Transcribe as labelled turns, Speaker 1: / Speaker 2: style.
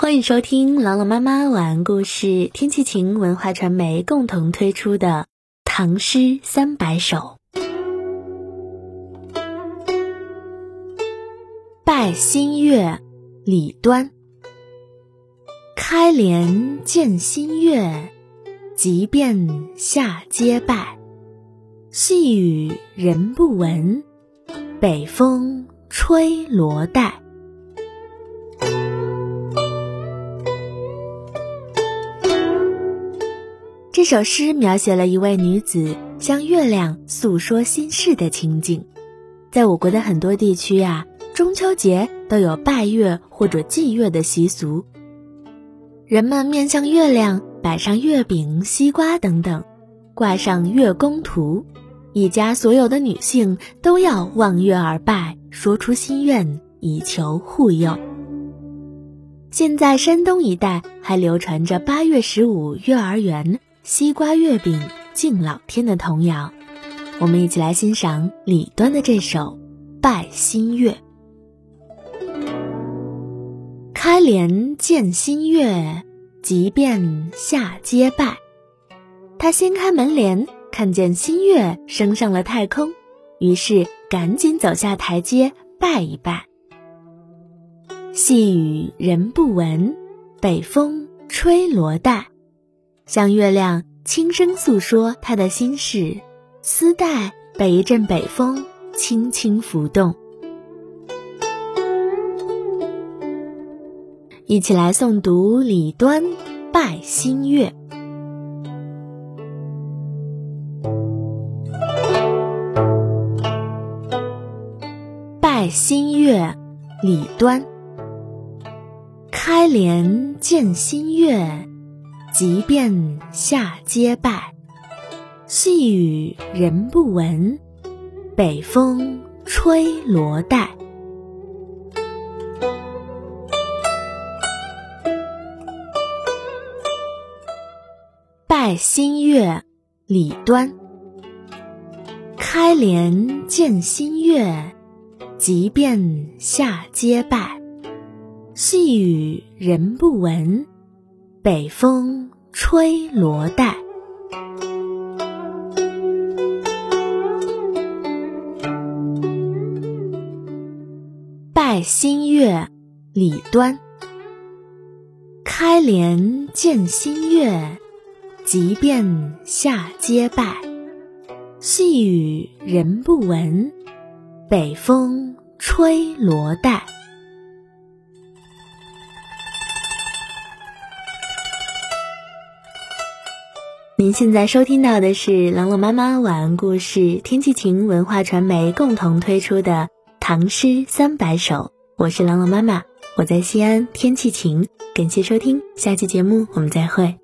Speaker 1: 欢迎收听朗朗妈妈晚安故事，天气晴文化传媒共同推出的《唐诗三百首》。拜新月，李端。开帘见新月，即便下阶拜。细雨人不闻，北风吹罗带。这首诗描写了一位女子向月亮诉说心事的情景。在我国的很多地区啊，中秋节都有拜月或者祭月的习俗。人们面向月亮摆上月饼、西瓜等等，挂上月宫图，一家所有的女性都要望月而拜，说出心愿，以求护佑。现在山东一带还流传着八月十五月儿圆。西瓜月饼敬老天的童谣，我们一起来欣赏李端的这首《拜新月》。开帘见新月，即便下阶拜。他掀开门帘，看见新月升上了太空，于是赶紧走下台阶拜一拜。细雨人不闻，北风吹罗带。向月亮轻声诉说他的心事，丝带被一阵北风轻轻拂动。一起来诵读李端《拜新月》。《拜新月》，李端。开帘见新月。即便下阶拜，细雨人不闻，北风吹罗带。拜新月，李端。开帘见新月，即便下阶拜，细雨人不闻。北风吹罗带，拜新月，李端。开帘见新月，即便下阶拜。细雨人不闻，北风吹罗带。您现在收听到的是朗朗妈妈晚安故事，天气晴文化传媒共同推出的《唐诗三百首》，我是朗朗妈妈，我在西安，天气晴，感谢收听，下期节目我们再会。